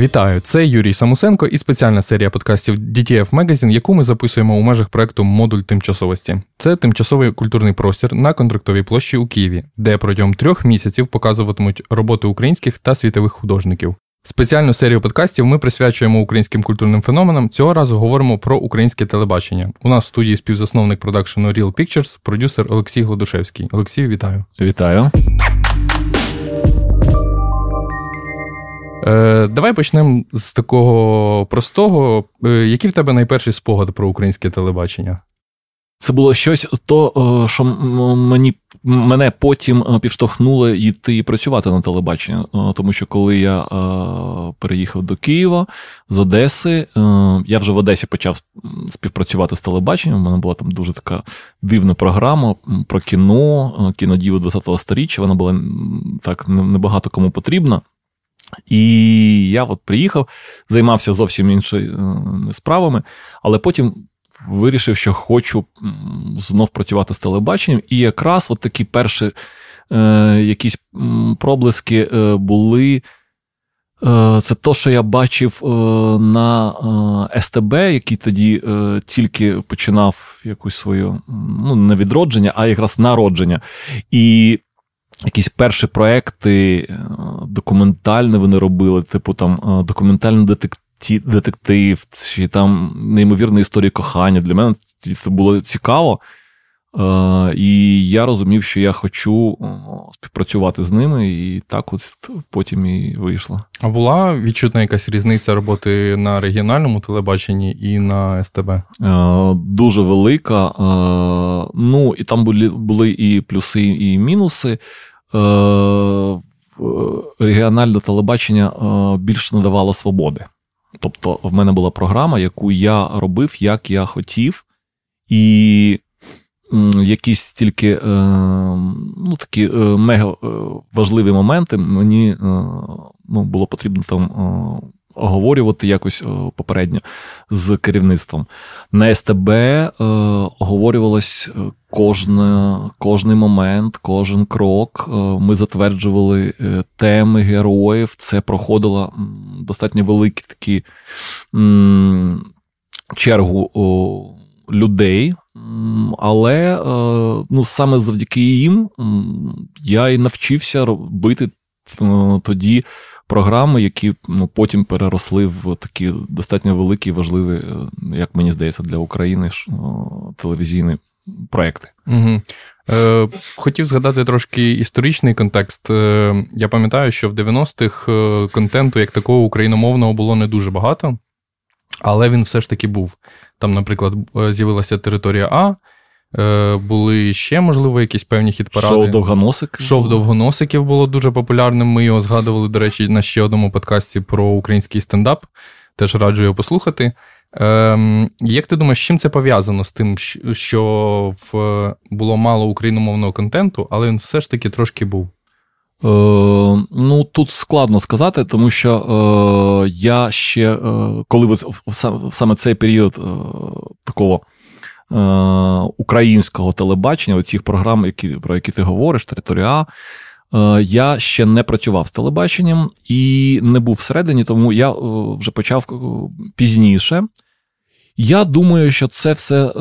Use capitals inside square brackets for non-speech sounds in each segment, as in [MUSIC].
Вітаю, це Юрій Самусенко і спеціальна серія подкастів DTF Magazine, яку ми записуємо у межах проекту Модуль тимчасовості. Це тимчасовий культурний простір на контрактовій площі у Києві, де протягом трьох місяців показуватимуть роботи українських та світових художників. Спеціальну серію подкастів ми присвячуємо українським культурним феноменам. Цього разу говоримо про українське телебачення. У нас в студії співзасновник продакшену Real Pictures, продюсер Олексій Гладушевський. Олексій, вітаю. Вітаю. Давай почнемо з такого простого. Е, Який в тебе найперший спогад про українське телебачення? Це було щось, то, е, що мені мене потім е, підштовхнуло йти і працювати на телебаченні. Е, тому що коли я переїхав до Києва з Одеси, я вже в Одесі почав співпрацювати з телебаченням. У мене була там дуже така дивна програма про кіно, кінодіви 20-го сторіччя. Вона була так небагато кому потрібна. І я от приїхав, займався зовсім іншими справами, але потім вирішив, що хочу знов працювати з телебаченням. І якраз от такі перші е, якісь проблиски е, були. Е, це то, що я бачив е, на е, СТБ, який тоді тільки починав якусь свою ну, не відродження, а якраз народження. І якісь перші проекти документальні вони робили, типу там документальний детектив детектив, чи там неймовірна історія кохання. Для мене це було цікаво. Е, І я розумів, що я хочу співпрацювати з ними, і так от потім і вийшло. А була відчутна якась різниця роботи на регіональному телебаченні і на СТБ? Е, Дуже велика. Е, ну, і там були були і плюси, і мінуси. Е, Регіональне телебачення е, більш надавало свободи. Тобто, в мене була програма, яку я робив, як я хотів, і якісь тільки е, ну, такі е, мега е, важливі моменти мені ну, було потрібно там оговорювати якось попередньо з керівництвом. На СТБ оговорювалось кожне, кожний момент, кожен крок. Ми затверджували теми героїв. Це проходило достатньо великі такі чергу людей. Але ну, саме завдяки їм я і навчився робити тоді програми, які ну, потім переросли в такі достатньо великі і важливі, е, як мені здається, для України телевізійні проекти. Угу. Е, Хотів згадати трошки історичний контекст. Е, я пам'ятаю, що в 90-х контенту як такого україномовного було не дуже багато, але він все ж таки був. Там, наприклад, з'явилася територія А. Е, були ще, можливо, якісь певні хіт-паради. Шоу довгоносиків. Шоу довгоносиків було дуже популярним. Ми його згадували, до речі, на ще одному подкасті про український стендап. Теж раджу його послухати. Ем, Як ти думаєш, з чим це пов'язано з тим, що в, було мало україномовного контенту, але він все ж таки трошки був? Е, Ну, тут складно сказати, тому що е, я ще, е, коли в, в, саме цей період е, такого українського телебачення, цих програм, які, про які ти говориш, територія. Е, я ще не працював з телебаченням і не був всередині, тому я е, вже почав пізніше. Я думаю, що це все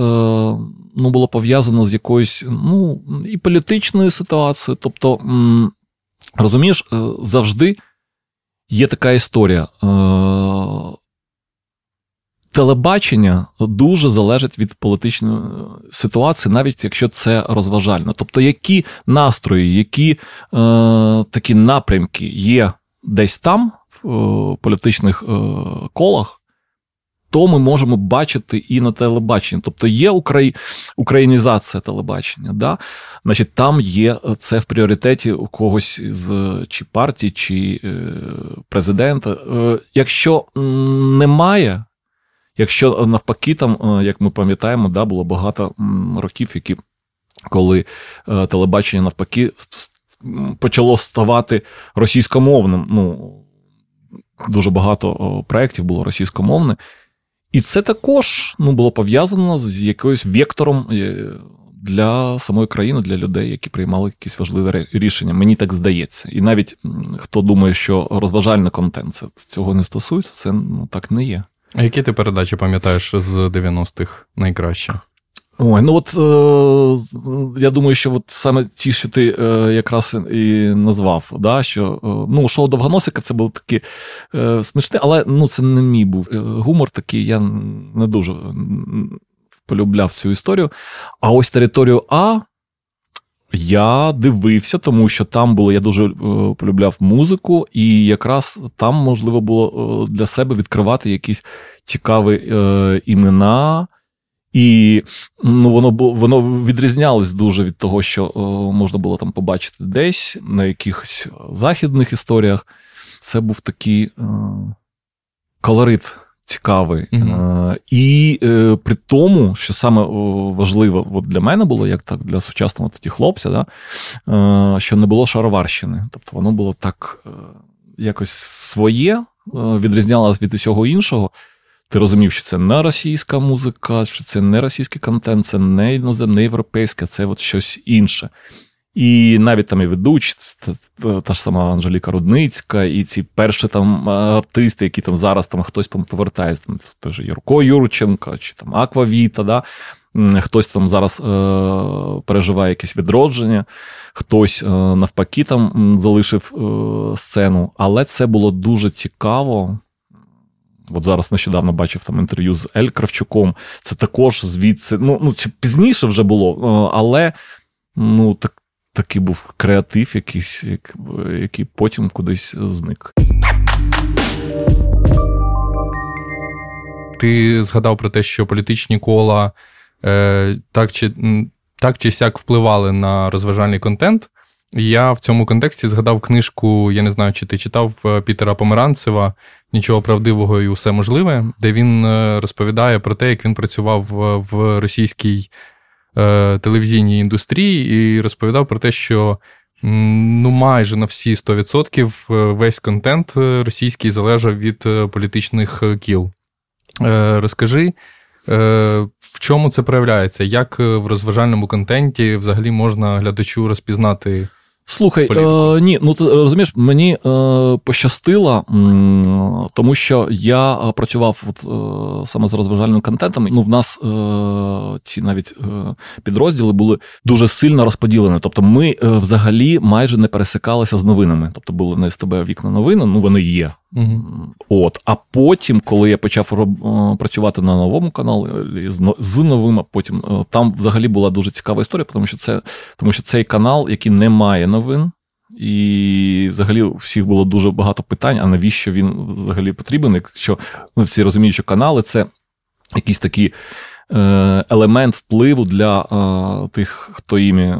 ну, було пов'язано з якоюсь ну, і політичною ситуацією. Тобто, розумієш, завжди є така історія телебачення дуже залежить від політичної е, ситуації, навіть якщо це розважально. Тобто, які настрої, які е, такі напрямки є десь там, в е, політичних е, колах, то ми можемо бачити і на телебаченні. Тобто є украї... українізація телебачення. Да? Значить, Там є е, це в пріоритеті у когось з чи партії, чи е, президента. Е, якщо немає Якщо е, навпаки, там, е, як ми пам'ятаємо, да, було багато років, які коли е, телебачення навпаки почало ставати російськомовним. Ну, Дуже багато проєктів було російськомовне. І це також ну, було пов'язано з якоюсь вектором для самої країни, для людей, які приймали якісь важливі рішення. Мені так здається. І навіть хто думає, що розважальний контент це цього не стосується, це ну, так не є. А які ти передачі пам'ятаєш з 90-х найкраще? Ой, ну от е, я думаю, що от саме ті, що ти е, якраз і назвав, да, що е, ну, шоу Довгоносика це було таке е, смішне, але ну, це не мій був е, гумор такий, я не дуже полюбляв цю історію. А ось територію А. Я дивився, тому що там було, я дуже е, полюбляв музику, і якраз там можливо було е, для себе відкривати якісь цікаві е, імена. І ну, воно воно відрізнялось дуже від того, що о, можна було там побачити десь на якихось західних історіях. Це був такий о, колорит цікавий. Е, і е, при тому, що саме важливо от для мене було, як так для сучасного тоді хлопця, да, е, що не було шароварщини. Тобто воно було так якось своє, відрізнялося від усього іншого. Ти розумів, що це не російська музика, що це не російський контент, це не іноземне, не європейське, це от щось інше. І навіть там і ведучі, та ж сама Анжеліка Рудницька, і ці перші там артисти, які там зараз там хтось повертається, там теж Юрко Юрченко, чи там Аквавіта, да? хтось там зараз е- переживає якесь відродження, хтось е- навпаки там залишив е- сцену. Але це було дуже цікаво. От зараз нещодавно бачив там інтерв'ю з Ель Кравчуком. Це також звідси. Ну, ну пізніше вже було, е, але ну, так, такий був креатив, якийсь, який потім кудись зник. Ти згадав про те, що політичні кола е, так чи так чи сяк впливали на розважальний контент. Я в цьому контексті згадав книжку, я не знаю, чи ти читав е, Пітера Померанцева Нічого правдивого і усе можливе, де він е, розповідає про те, як він працював в російській е, телевізійній індустрії, і розповідав про те, що ну майже на всі 100% весь контент російський залежав від політичних кіл. Розкажи, в чому це проявляється? Як в розважальному контенті взагалі можна глядачу розпізнати? Слухай, е, ні, ну ти розумієш, мені е, пощастило, м, тому що я е, працював от, е, саме з розважальним контентом. Ну, в нас е, ці навіть е, підрозділи були дуже сильно розподілені. Тобто, ми взагалі майже не пересикалися з новинами. Тобто, були на СТБ вікна новини, ну вони є. Угу. От, А потім, коли я почав роб... працювати на новому каналі з, з новим, а потім там взагалі була дуже цікава історія, тому що це тому що цей канал, який не має новин, і взагалі у всіх було дуже багато питань, а навіщо він взагалі потрібен? Якщо ну, всі розуміють, що канали це якісь такі Е, елемент впливу для е, тих, хто іми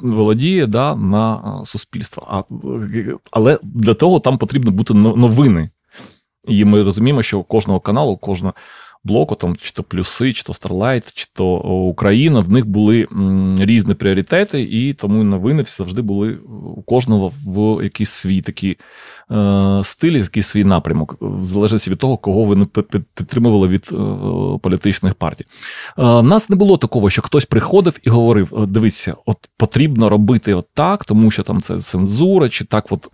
володіє, да, на суспільство. А, Але для того там потрібно бути новини. І ми розуміємо, що у кожного каналу, кожного блоку, там чи то плюси, чи то Starlight, чи то Україна, в них були різні пріоритети, і тому новини завжди були у кожного в якийсь свій такий е, стиль, якийсь свій напрямок, в залежності від того, кого ви підтримували від е, політичних партій. Е, в нас не було такого, що хтось приходив і говорив: дивіться, от потрібно робити от так, тому що там це цензура, чи так от.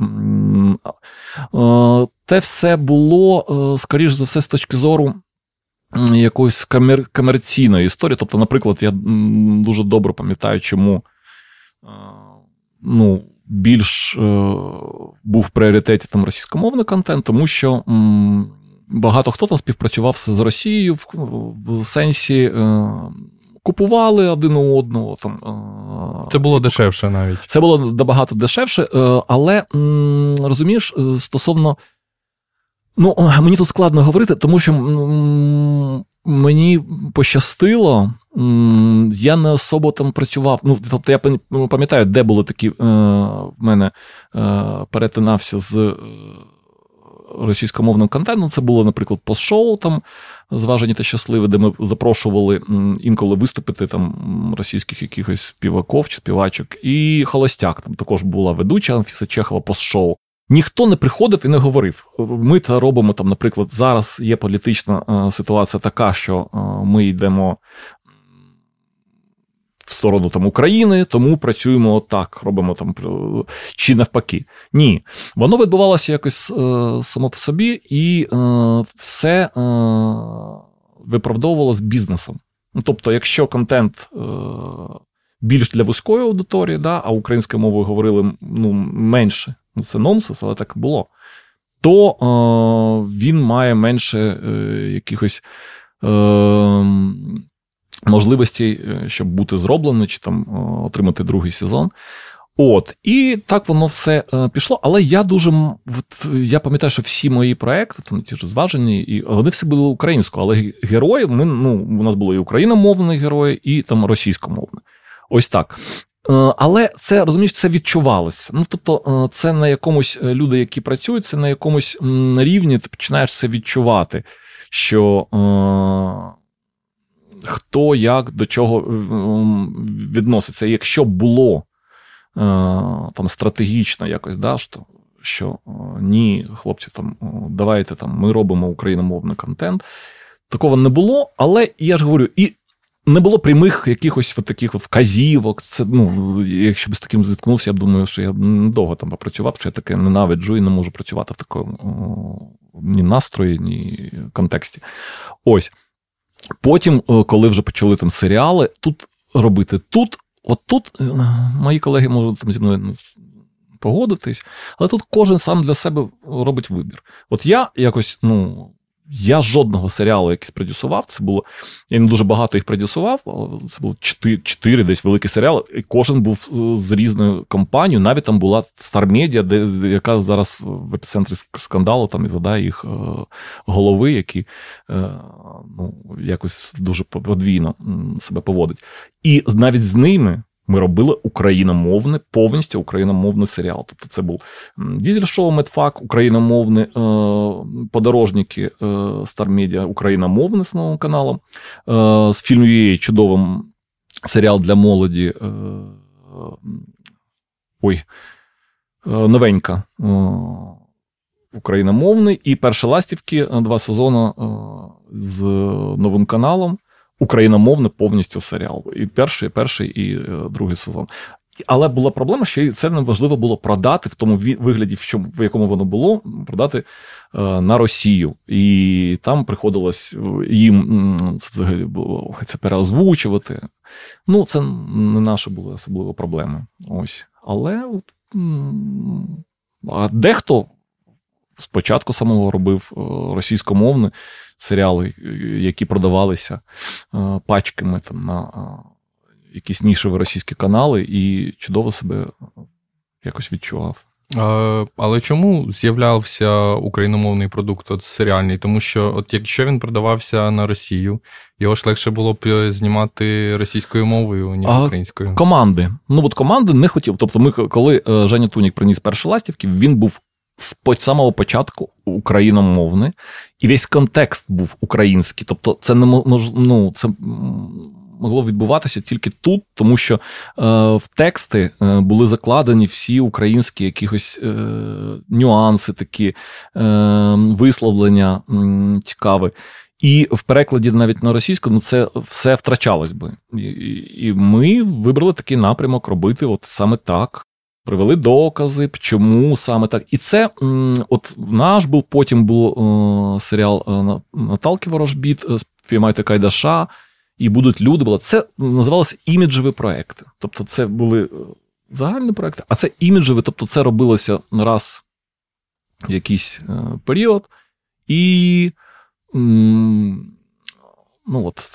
Те все було, скоріш за все, з точки зору якоїсь комер- комерційної історії. Тобто, наприклад, я дуже добре пам'ятаю, чому е, ну, більш е, був в пріоритеті там російськомовний контент, тому що багато хто там співпрацював з Росією в, в сенсі. Е, купували один у одного. Там, Це було дешевше навіть. Це було набагато дешевше, але розумієш, стосовно Ну, мені тут складно говорити, тому що мені пощастило, я не особо там працював. Ну, тобто я ну, пам'ятаю, де були такі е, в мене е, перетинався з е, російськомовним контентом. Це було, наприклад, постшоу там зважені та щасливі, де ми запрошували інколи виступити там російських якихось співаків чи співачок. І Холостяк там також була ведуча Анфіса Чехова постшоу. Ніхто не приходив і не говорив. Ми це робимо там, наприклад, зараз є політична е, ситуація така, що е, ми йдемо В сторону там України, тому працюємо так, робимо там чи навпаки. Ні, воно відбувалося якось е, само по собі, і все е, виправдовувалося бізнесом. Ну, Тобто, якщо контент більш для вузької аудиторії, да, а українською мовою говорили ну, менше, це нонсенс, але так було, то е, він має менше е, якихось. Е, можливостей, е, щоб бути зроблений, чи там е, отримати другий сезон. От, і так воно все е, пішло. Але я дуже от, я пам'ятаю, що всі мої проекти, там ті ж зважені, і вони всі були українською, але герої ми, ну, у нас були і україномовні герої, і там російськомовні. Ось так. Але це розумієш, це відчувалося. Ну тобто, це на якомусь люди, які працюють, це на якомусь рівні, ти починаєш це відчувати, що хто як до чого е, відноситься. Якщо було е, там стратегічно якось, да, що, що е, ні, хлопці, там давайте там ми робимо україномовний контент. Такого не було, але я ж говорю, і не було прямих якихось таких вказівок. Це, ну, Якщо б з таким зіткнувся, я б думаю, що я довго там попрацював, що я таке ненавиджу і не можу працювати в такому ні настрої, ні контексті. Ось. Потім, коли вже почали там серіали, тут робити тут, от тут е, мої колеги можуть там зі мною ну, погодитись, але тут кожен сам для себе робить вибір. От я якось, ну, я жодного серіалу якийсь продюсував. Це було. Я не дуже багато їх продюсував, це було чотири, десь великі серіали, і кожен був е, з різною компанією. Навіть там була Star Media, де, яка зараз в епіцентрі скандалу там і задає їх е, голови, які е, ну, якось дуже подвійно себе поводять. І навіть з ними ми робили україномовний, повністю україномовний серіал. Тобто це був дізель-шоу Медфак, україномовні е, подорожники е, Star Media, україномовний з новим каналом. Е, з фільму UA чудовим серіал для молоді. Е, ой, е, новенька. Е, Україномовний і перші ластівки два сезони з новим каналом україномовний повністю серіал. І перший, перший, і е, другий сезон. Але була проблема, що це неможливо було продати в тому вигляді, в чому в якому воно було, продати е, на Росію. І там приходилось е, їм це взагалі було це переозвучувати. Ну, це не наша була особливо проблема. Ось. Але от, а дехто спочатку самого робив російськомовне серіали, які продавалися е, пачками там на е, якісь нішеві російські канали, і чудово себе якось відчував. Але чому з'являвся україномовний продукт от серіальний? Тому що, от якщо він продавався на Росію, його ж легше було б е, знімати російською мовою, ніж а, українською. Команди. Ну от команди не хотів. Тобто, ми, коли Женя Тунік приніс перші ластівки, він був з самого початку україномовний, і весь контекст був український. Тобто, це не мож, ну, це могло відбуватися тільки тут, тому що е, в тексти е, були закладені всі українські якихось е, нюанси, такі е, висловлення цікаві. І в перекладі навіть на російську ну це все втрачалось би. І, і ми вибрали такий напрямок робити от саме так привели докази, чому саме так. І це от наш був потім був е, серіал е, Наталки Ворожбіт, е, Спіймайте Кайдаша, і будуть люди. Було. Це називалося іміджеві проекти. Тобто, це були загальні проекти, а це іміджеві, тобто це робилося раз в якийсь період. І ну от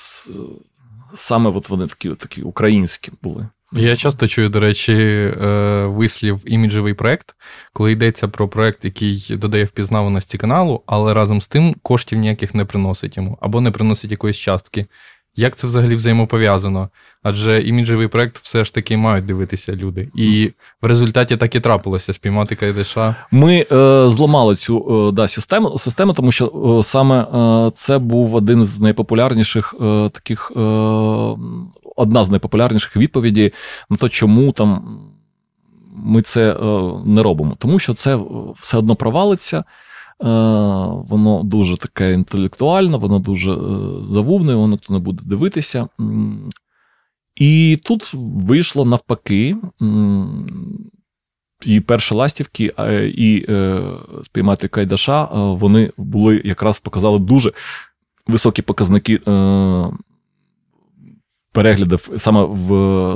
саме от вони такі, такі українські були. Я часто чую, до речі, е, вислів іміджевий проект, коли йдеться про проект, який додає впізнаваності каналу, але разом з тим коштів ніяких не приносить йому або не приносить якоїсь частки. Як це взагалі взаємопов'язано? Адже іміджевий проект все ж таки мають дивитися люди. І в результаті так і трапилося спіймати Кайдеша. Ми е, зламали цю е, да, систему, систему, тому що е, саме е, це був один з найпопулярніших е, таких, одна з найпопулярніших відповідей на те, чому там ми це не робимо. Тому що це все одно провалиться. Е, воно дуже таке інтелектуальне, воно дуже е, завувне, воно не буде дивитися. І тут вийшло навпаки. І перші ластівки, і е, спіймати Кайдаша, вони були якраз показали дуже високі показники е, переглядів саме в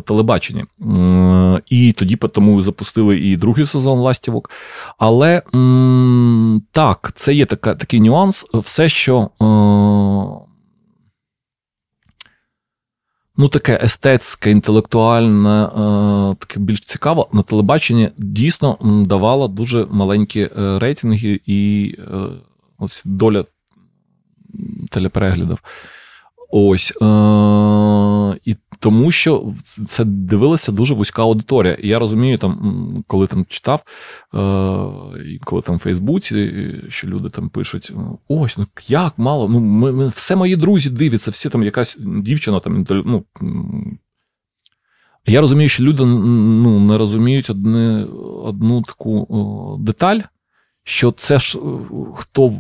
телебаченні. Е, і тоді тому запустили і другий сезон ластівок. Але так, це є така, такий нюанс. Все, що. Ну, таке естетське, інтелектуальне, е, таке більш цікаво, на телебаченні дійсно давало дуже маленькі е, рейтинги і е, ось доля телепереглядів. Ось. І тому що це дивилася дуже вузька аудиторія. І я розумію, там, коли там читав, і коли там в Фейсбуці, що люди там пишуть: ось, ну як мало, ну ми, ми все мої друзі дивляться, всі там якась дівчина там. ну, Я розумію, що люди ну, не розуміють одне, одну таку о, деталь, що це ж хто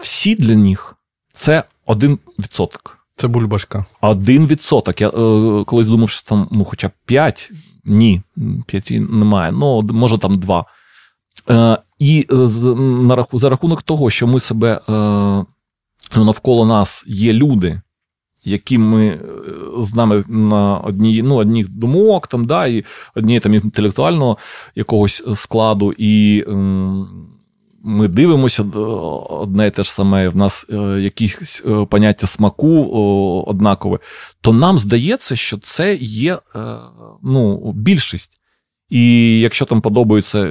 всі для них це один відсоток. Це бульбашка. Один відсоток. Я е, колись думав, що там ну, хоча б 5. Ні, 5 немає. Ну, може там 2. Е, І на, за рахунок того, що ми себе е, навколо нас є люди, які ми е, з нами на одній, ну, одних думок, там, да, і однієї там інтелектуального якогось складу. і... Е, ми дивимося одне і те ж саме, в нас е, якісь е, поняття смаку однакове, то нам здається, що це є е, ну, більшість. І якщо там подобається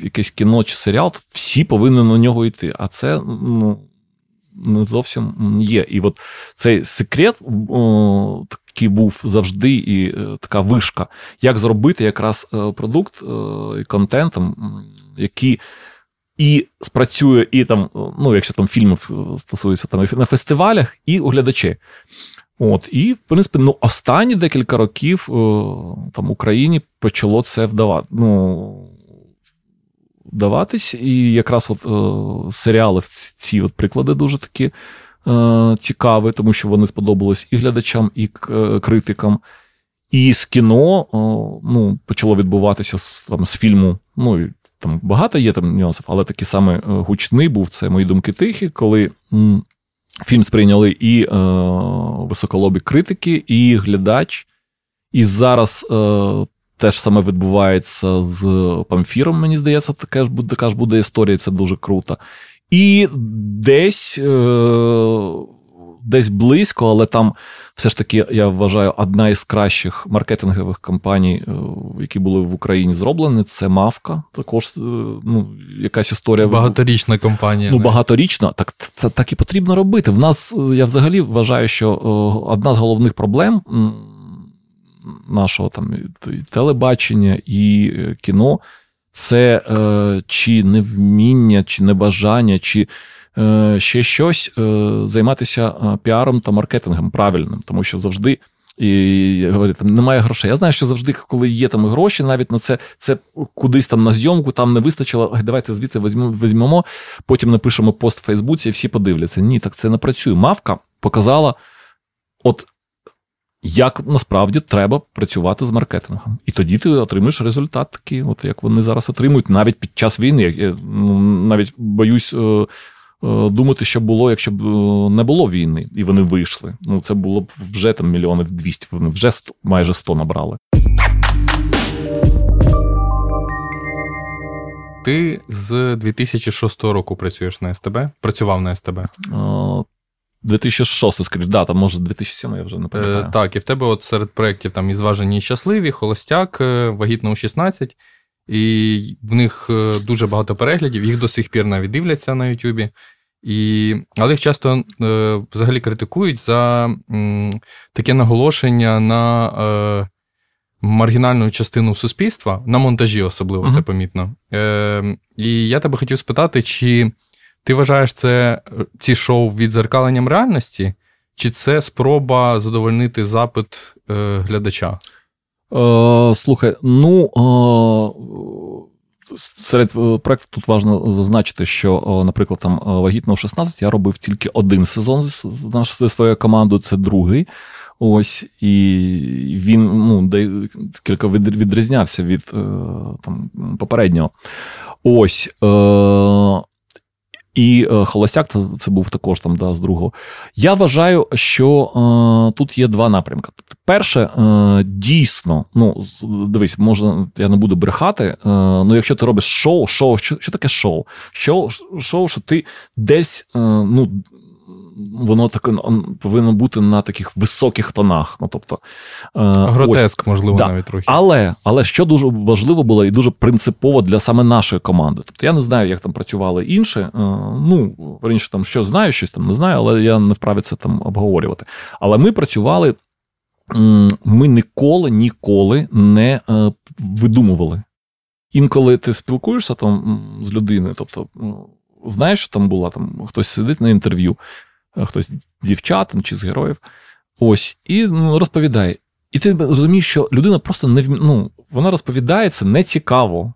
якесь кіно чи серіал, то всі повинні на нього йти. А це ну, не зовсім є. І от цей секрет такий був завжди, і така вишка, як зробити якраз продукт і контент, який і спрацює і там, ну, якщо там фільмів е, стосується там на фестивалях, і у глядачів. От, І, в принципі, ну, останні декілька років е, там Україні почало це вдавати. Ну, вдаватись, і якраз от е, серіали ці от приклади дуже такі е, цікаві, тому що вони сподобались і глядачам, і е, критикам. І з кіно о, ну, почало відбуватися з, там, з фільму. Ну, там багато є там нюансів, але такий саме е, гучний був це мої думки тихі, коли м, фільм сприйняли і е, високолобі критики, і глядач. І зараз е, теж саме відбувається з Памфіром, мені здається, така ж буде, така ж буде історія, це дуже круто. І десь. Е, десь близько, але там все ж таки, я вважаю, одна із кращих маркетингових кампаній, е, які були в Україні зроблені, це Мавка. Також е, ну, якась історія. Багаторічна компанія. Ну, багаторічна, так це так і потрібно робити. В нас е, я взагалі вважаю, що одна з головних проблем. Нашого там і телебачення і кіно це е, чи невміння, чи небажання, чи ще щось е, займатися е, піаром та маркетингом правильним, тому що завжди. І говорю, там немає грошей. Я знаю, що завжди, коли є там гроші, навіть на це це кудись там на зйомку, там не вистачило. Давайте звідси візьмемо, потім напишемо пост в Фейсбуці, і всі подивляться. Ні, так це не працює. Мавка показала, от як насправді треба працювати з маркетингом. І тоді ти отримуєш результат такий, от як вони зараз отримують, навіть під час війни. Я ну, навіть боюсь. Е, думати, що було, якщо б е, не було війни, і вони вийшли. Ну, це було б вже там мільйонів двісті, вони вже 100, майже 100 набрали. Ти з 2006 року працюєш на СТБ? Працював на СТБ? 2006, скажіть, да, там може 2007, я вже не пам'ятаю. Е, Так, і в тебе от серед проєктів там і зважені і щасливі, Холостяк, е, вагітно у 16, і в них е, дуже багато переглядів, їх до сих пір навіть дивляться на Ютубі. І, Але їх часто е, взагалі критикують за м, таке наголошення на е, маргінальну частину суспільства, на монтажі особливо uh-huh. це помітно. Е, І я тебе хотів спитати, чи ти вважаєш це ці шоу відзеркаленням реальності, чи це спроба задовольнити запит е, глядача? Е, Слухай, ну. Е... Серед е, проєктів тут важливо зазначити, що, наприклад, там вагітно в 16 я робив тільки один сезон з своєю командою, це другий. Ось, і він ну, кілька відрізнявся від там, попереднього. Ось. І е, Холостяк це, це був також там да, з другого. Я вважаю, що е, тут є два напрямки. Перше, е, дійсно, ну дивись, можна, я не буду брехати. Е, ну, якщо ти робиш шоу, шоу, що що таке шоу? Шоу, шоу, що ти десь е, ну, воно так повинно бути на таких високих тонах. Ну, тобто, е, Гротеск, ось. можливо, да. навіть трохи. Але але що дуже важливо було і дуже принципово для саме нашої команди. Тобто я не знаю, як там працювали інші. Е, ну, раніше там що знаю, щось там не знаю, але я не вправі це там обговорювати. Але ми працювали, ми ніколи ніколи не е, видумували. Інколи ти спілкуєшся там з людиною, тобто. Знаєш, що там була, там хтось сидить на інтерв'ю, хтось дівчат чи з героїв. Ось, і ну, розповідає. І ти розумієш, що людина просто не ну, вона розповідає це не цікаво.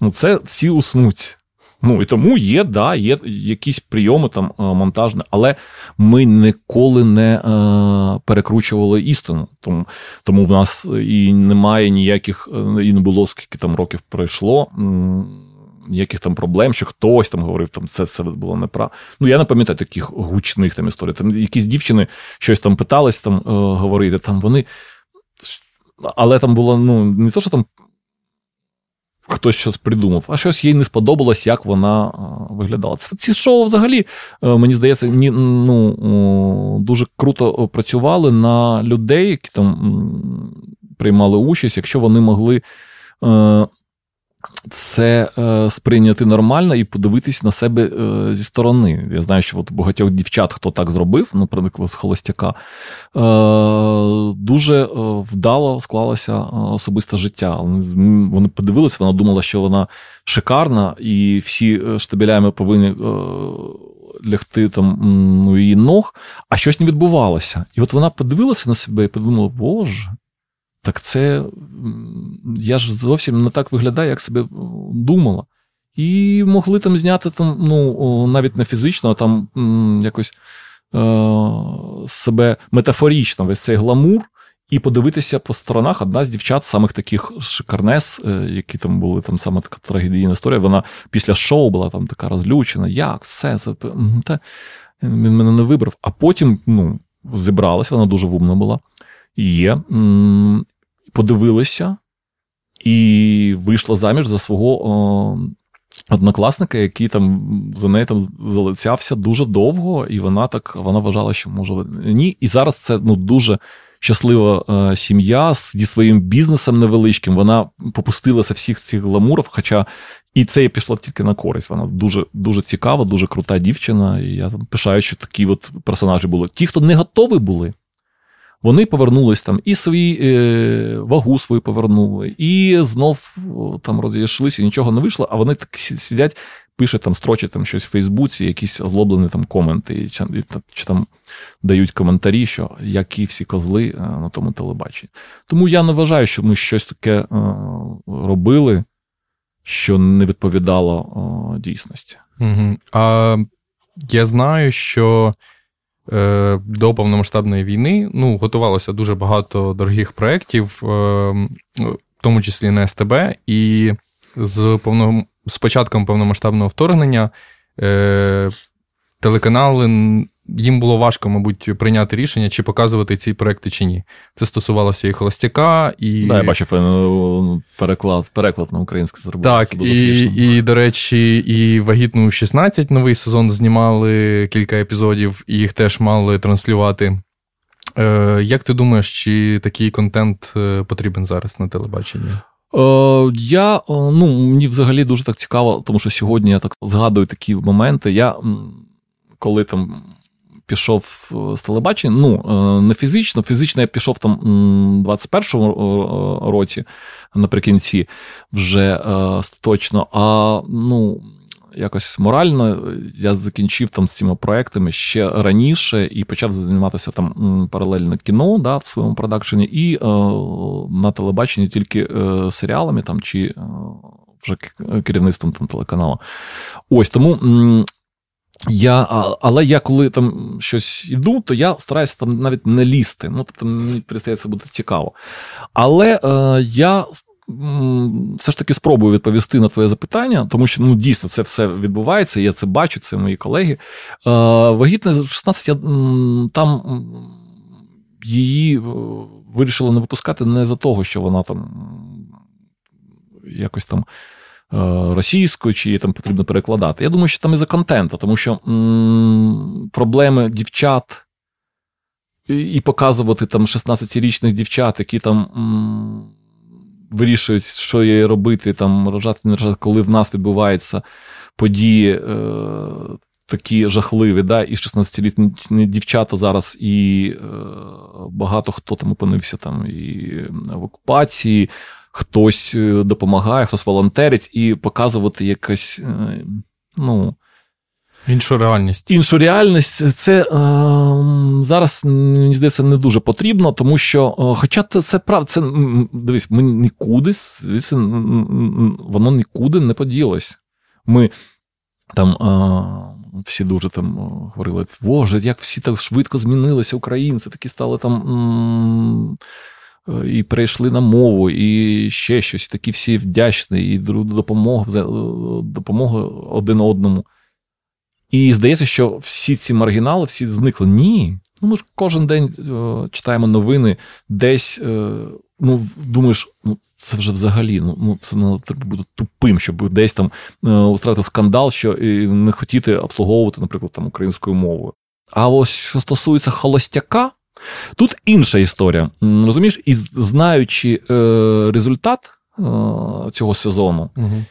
Ну, це всі уснуть. Ну, і тому є, да, є якісь прийоми там е, монтажні, але ми ніколи не е, перекручували істину. Тому тому в нас і немає ніяких, е, і не було скільки там років пройшло ніяких там проблем, що хтось там говорив, там це це було неправда. Ну, я не пам'ятаю таких гучних там історій. Там якісь дівчини щось там питались там е, говорити, там вони. Але там було ну, не то, що там хтось щось придумав, а щось їй не сподобалось, як вона е, виглядала. Ці шоу взагалі, е, мені здається, ні, ну, дуже круто працювали на людей, які там приймали участь, якщо вони могли. Це е, сприйняти нормально і подивитись на себе е, зі сторони. Я знаю, що от багатьох дівчат, хто так зробив, наприклад, з Холостяка, е, дуже е, вдало склалося е, особисте життя. Вони подивилися, вона думала, що вона шикарна, і всі е, штабелями повинні. Лягти там у її ног, а щось не відбувалося. І от вона подивилася на себе і подумала, Боже, так це я ж зовсім не так виглядаю, як себе думала. І могли там зняти там, ну, навіть не фізично, а там якось е- себе метафорично весь цей гламур, і подивитися по сторонах одна з дівчат, самих таких шикарнес, е- які там були, там саме така трагедійна історія. Вона після шоу була там така розлючена. Як все це? Та, Він мене не вибрав. А потім ну, зібралася, вона дуже вумна була. Є подивилася і вийшла заміж за свого о, однокласника, який там за нею там залицявся дуже довго, і вона так вона вважала, що може ні. І зараз це ну, дуже. Щаслива е, сім'я зі своїм бізнесом невеличким. Вона попустилася всіх цих гламурів, хоча і це пішло тільки на користь. Вона дуже дуже цікава, дуже крута дівчина. І я там пишаю, що такі от персонажі були. Ті, хто не готові були, вони повернулись там і свій е, вагу свою повернули, і знов там розійшлися, нічого не вийшло, а вони так сидять, пишуть там, строчать там щось в Фейсбуці, якісь озлоблені там коменти, і, чи, чи там дають коментарі, що які всі козли е, на тому телебаченні. Тому я не вважаю, що ми щось таке е, робили, що не відповідало е, дійсності. Угу. А я знаю, що. Е, до повномасштабної війни ну, готувалося дуже багато дорогих проєктів, е, в тому числі на СТБ, і з повно... з початком повномасштабного вторгнення е, телеканали їм було важко, мабуть, прийняти рішення, чи показувати ці проекти, чи ні. Це стосувалося і холостяка, і. Так, я бачив ну, переклад переклад на українське зробив. Так, Це і, і, до речі, і вагітну 16 новий сезон знімали кілька епізодів, і їх теж мали транслювати. Е, Як ти думаєш, чи такий контент е, потрібен зараз на телебаченні? Е, я ну, мені взагалі дуже так цікаво, тому що сьогодні я так згадую такі моменти. Я коли там пішов е, з телебачення. Ну, е, не фізично. Фізично я пішов там у 21-му е, році наприкінці вже точно. А ну. Якось морально я закінчив там з цими проектами ще раніше і почав займатися там паралельно кіно да, в своєму продакшені, і е, на телебаченні тільки е, серіалами там чи е, вже керівництвом там телеканалу. Ось тому Я, Але я коли там щось йду, то я стараюся там навіть не лізти. Ну, тобто мені це буде цікаво. Але е, я все ж таки спробую відповісти на твоє запитання, тому що ну, дійсно це все відбувається, я це бачу, це мої колеги. Е, Вагітне в 16 я там її е, вирішили не випускати не за того, що вона там якось там. Е, російською, чи її там потрібно перекладати. Я думаю, що там і за контента, тому що м- проблеми дівчат і показувати там 16-річних дівчат, які там м- вирішують, що їй робити, там рожати, не рожати, коли в нас відбуваються події е- такі жахливі, да, і 16-літні дівчата зараз, і е- багато хто там опинився там і в окупації хтось е, допомагає, хтось волонтерить, і показувати якась, е, ну. Іншу реальність. Іншу реальність це е, зараз, мені здається, не дуже потрібно, тому що, е, хоча це правда, це дивись, ми нікуди, це, воно нікуди не поділось. Ми там е, всі дуже там говорили, боже, як всі так швидко змінилися, українці, такі стали там. М- і перейшли на мову, і ще щось, такі всі вдячні, і допомога, е, допомога один одному. І здається, що всі ці маргінали всі зникли. Ні. Ну, Ми ж кожен день е, читаємо новини, десь е, ну, думаєш, ну це вже взагалі ну, ну це ну, треба бути тупим, щоб десь там устроїти скандал, що і не хотіти обслуговувати, наприклад, там українською мовою. А ось що стосується холостяка, Тут інша історія. Розумієш, і знаючи е, результат е, цього сезону, угу.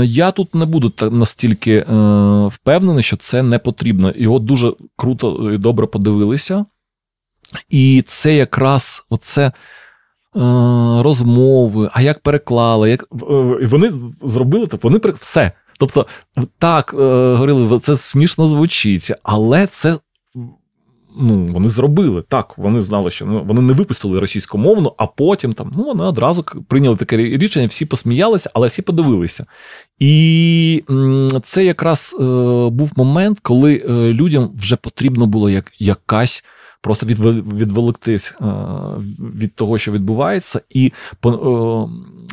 е, я тут не буду настільки е, впевнений, що це не потрібно. Його дуже круто і добре подивилися. І це якраз оце. Е, розмови, а як переклали, як е, вони зробили так, вони все. Тобто, так, говорили, це смішно звучить, але це ну, вони зробили так. Вони знали, що ну, вони не випустили російськомовну, а потім там ну, вони одразу прийняли таке рішення, всі посміялися, але всі подивилися. І це якраз е, був момент, коли е, людям вже потрібно було як, якась. Просто відволіктись е, від того, що відбувається, і е,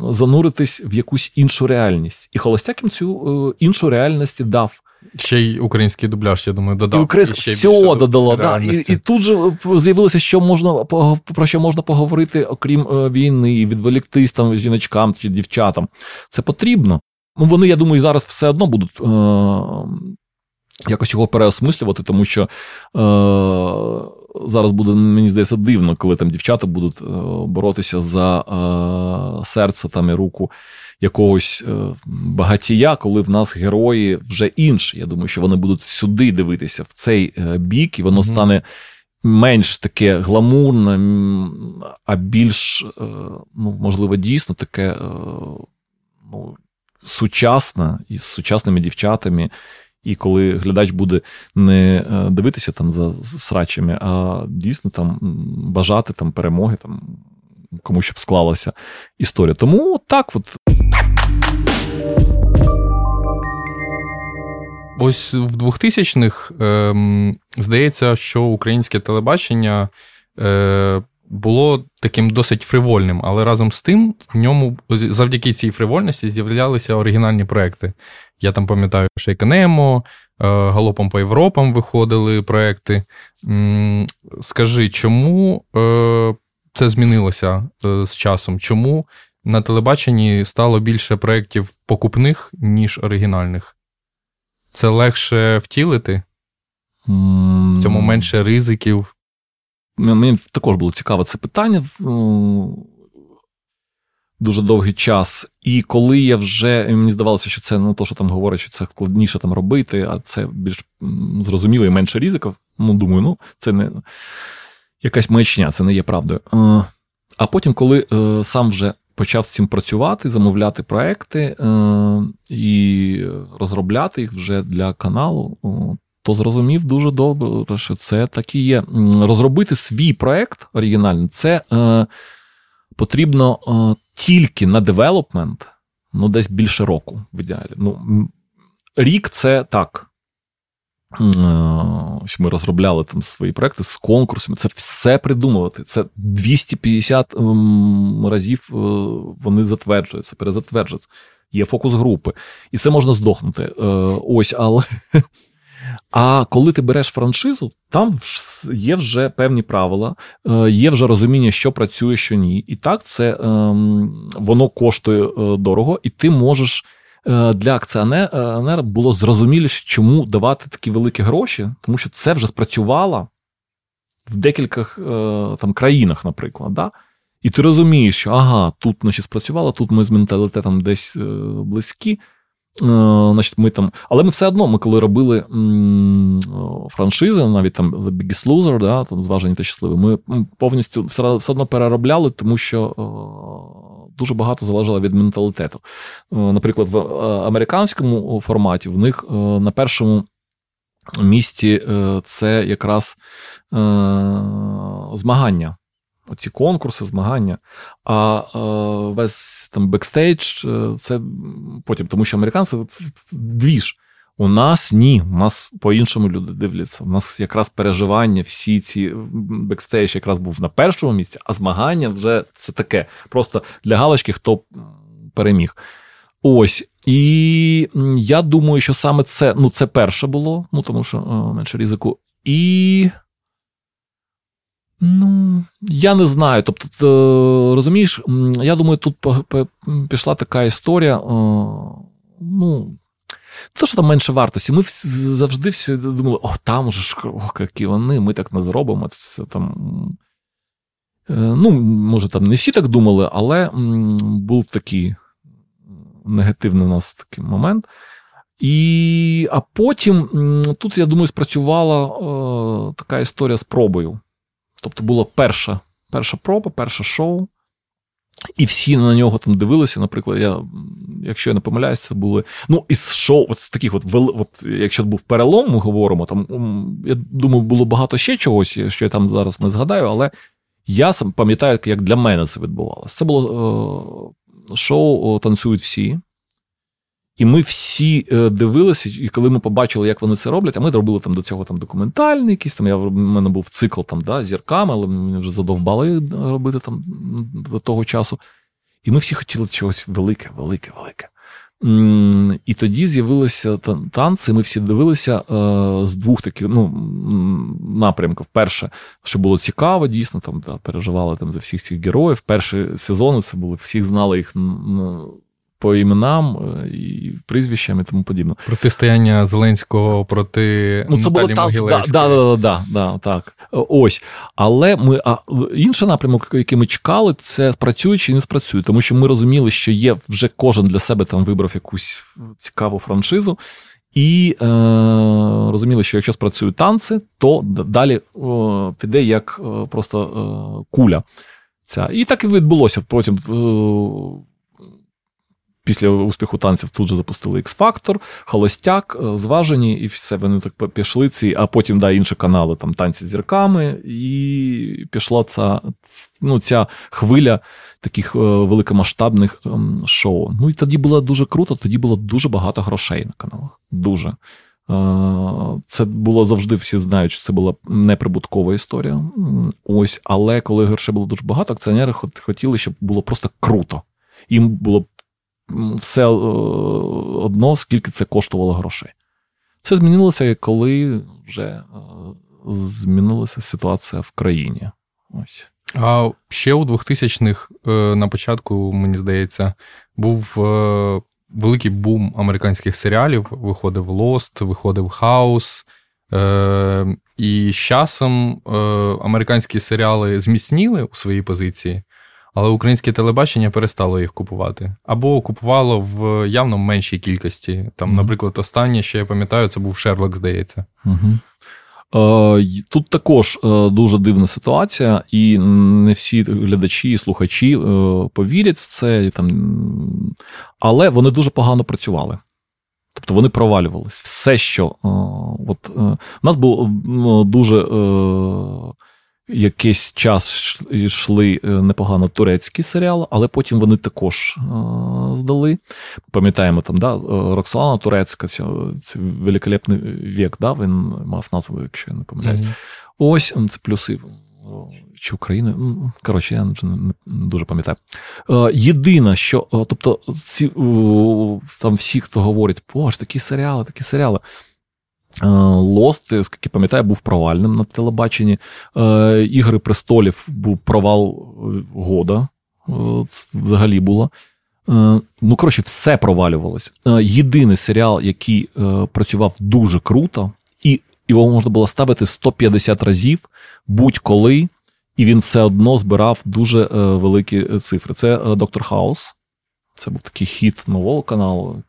зануритись в якусь іншу реальність. І Холостяк їм цю іншу реальність дав. Ще й український дубляж, я думаю, додав. І українське все додало. Да. І і тут же з'явилося, що можна про що можна поговорити, окрім е, війни, відволіктись там жіночкам чи дівчатам. Це потрібно. Ну, Вони, я думаю, зараз все одно будуть. Е- Якось його переосмислювати, тому що е, зараз буде, мені здається, дивно, коли там дівчата будуть е, боротися за е, серце там і руку якогось е, багатія, коли в нас герої вже інші. Я думаю, що вони будуть сюди дивитися в цей е, бік, і воно mm-hmm. стане менш таке гламурне, а більш, е, ну, можливо, дійсно таке ну, сучасне із сучасними дівчатами. І коли глядач буде не дивитися там за срачами, а дійсно там бажати там перемоги, там кому щоб склалася історія. Тому так от. Ось в 2000-х ем, здається, що українське телебачення е, було таким досить фривольним, але разом з тим в ньому завдяки цій фривольності з'являлися оригінальні проекти. Я там пам'ятаю Шейканемо, е, Галопом по Європам виходили проекти. Скажи, чому е, це змінилося е, з часом? Чому на телебаченні стало більше проєктів покупних, ніж оригінальних? Це легше втілити? В цьому менше ризиків. Мені також було цікаве це питання дуже довгий час. І коли я вже мені здавалося, що це ну, то, що там говорять, що це складніше там робити, а це більш зрозуміло і менше ризиків. Ну, думаю, ну, це не якась маячня, це не є правдою. Е, а потім, коли е, сам вже почав з цим працювати, замовляти проекти е, і розробляти їх вже для каналу, то зрозумів дуже добре, що це так і є. Розробити свій проект оригінальний це потрібно тільки на девелопмент, ну, десь більше року в ідеалі. Ну, Рік це так. Ми розробляли там свої проекти з конкурсами. Це все придумувати. Це 250 ем, разів е, вони затверджуються, перезатверджуються. Є фокус групи. І це можна здохнути. Е, ось, але. А коли ти береш франшизу, там є вже певні правила, е, є вже розуміння, що працює, що ні. І так, це ем, воно коштує дорого, і ти можеш Е, для акціонера було зрозуміліше, чому давати такі великі гроші, тому що це вже спрацювало в декількох е, там країнах, наприклад. Да? І ти розумієш, що ага, тут значить, спрацювало, тут ми з менталітетом десь е, близькі. Значить, ми там, Але ми все одно, ми коли робили франшизи, навіть там The Biggest Loser, да, там зважені та щасливі, ми повністю все одно переробляли, тому що дуже багато залежало від менталітету. Е, наприклад, в е, американському форматі в них е, на першому місці це якраз змагання. Оці конкурси, змагання. А весь там бекстейдж це потім, тому що американці двіж. У нас ні, у нас по-іншому люди дивляться. У нас якраз переживання, всі ці бекстейдж якраз був на першому місці, а змагання вже це таке. Просто для галочки, хто переміг. Ось. І я думаю, що саме це ну, це перше було, ну тому що о, менше ризику. І. Ну, я не знаю. Тобто, то, розумієш, я думаю, тут пішла така історія. О, ну, то, що там менше вартості. Ми завжди всі думали, о, там же ж о, які вони, ми так не зробимо. Це там. Е, ну, може, там не всі так думали, але був такий негативний у нас такий момент. І, А потім тут, я думаю, спрацювала о, така історія з пробою. Тобто була перша перша проба, перше шоу. І всі на нього там дивилися. Наприклад, я, якщо я не помиляюся, це були. Ну, із шоу, от з таких, от, от якщо був перелом, ми говоримо, там, я думаю, було багато ще чогось, що я там зараз не згадаю, але я сам пам'ятаю, як для мене це відбувалося. Це було е, шоу Танцюють всі. І ми всі е, дивилися, і коли ми побачили, як вони це роблять, а ми робили там до цього там документальний якийсь там. Я в мене був цикл там, да, зірками, але мені вже задовбали робити там до того часу. І ми всі хотіли чогось велике, велике, велике. І тоді з'явилися танці, ми всі дивилися е, з двох таких ну, напрямків. Перше, що було цікаво, дійсно, там да, переживали там за всіх цих героїв. Перші сезони це були, всіх знали їх ну, по іменам е, і прізвищам і тому подібне. Протистояння Зеленського проти ну, це було танц, да, да, да, да, так. Ось. Але ми а інший напрямок, який ми чекали, це спрацює чи не спрацює, тому що ми розуміли, що є вже кожен для себе там вибрав якусь цікаву франшизу. І е, розуміли, що якщо спрацюють танці, то далі о, піде як о, просто о, куля. Ця. І так і відбулося. Потім після успіху танців тут же запустили X-Factor, Холостяк, е, зважені, і все вони так пішли ці, а потім да, інші канали, там танці з зірками, і пішла ця ну, ця хвиля таких е, великомасштабних ем, шоу. Ну і тоді було дуже круто, тоді було дуже багато грошей на каналах. Дуже. Е, це було завжди, всі знають, що це була неприбуткова історія. Ось, але коли грошей було дуже багато, акціонери хотіли, щоб було просто круто. Їм було все е, одно, скільки це коштувало грошей. Це змінилося, коли вже е, змінилася ситуація в країні. Ось. А ще у 2000-х е, на початку, мені здається, був великий бум американських серіалів. Виходив Lost, виходив House. І з часом американські серіали зміцніли у своїй позиції але українське телебачення перестало їх купувати. Або купувало в явно меншій кількості. Там, mm-hmm. наприклад, останнє, що я пам'ятаю, це був Шерлок, здається. Mm-hmm. Тут також е, дуже дивна ситуація, і не всі глядачі і слухачі е, повірять в це, але вони дуже погано працювали. Тобто вони провалювались. Все, що от, у нас було дуже якийсь час йшли е, непогано турецькі серіали, але потім вони також здали. Пам'ятаємо, там, да, Роксолана Турецька, це, це великолепний вік, да, він мав назву, якщо я не помиляюсь. Mm-hmm. Ось це плюси. Чи України, коротше, я не дуже пам'ятаю. Єдине, що, тобто, ці, там всі, хто говорить, боже, такі серіали, такі серіали. Лост, скільки пам'ятаю, був провальним на телебаченні. Е, Ігри престолів був провал е, года. Е, взагалі було. Ну, коротше, все провалювалося. Єдиний серіал, який працював дуже круто, і його можна було ставити 150 разів будь-коли, і він все одно збирав дуже великі цифри. Це Доктор Хаус. Це був такий хіт нового каналу.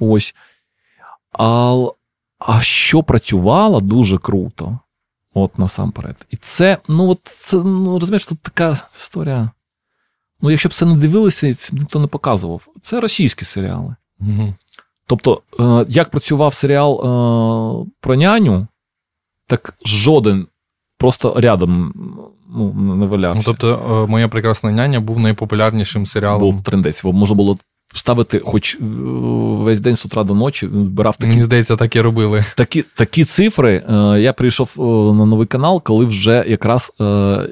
Ось. А а що працювало дуже круто, от насамперед. І це, ну, от це, ну, розумієш, тут така історія. Ну, якщо б це не дивилися, це ніхто не показував. Це російські серіали. Угу. Тобто, е, як працював серіал е, про няню, так жоден просто рядом ну, не валявся. Ну, Тобто, е, моя прекрасна няня був найпопулярнішим серіалом. Був трендець. Можна було ставити хоч е, весь день з утра до ночі, збирав такі. Мені здається, так і робили. Такі такі цифри. Е, я прийшов е, на новий канал, коли вже якраз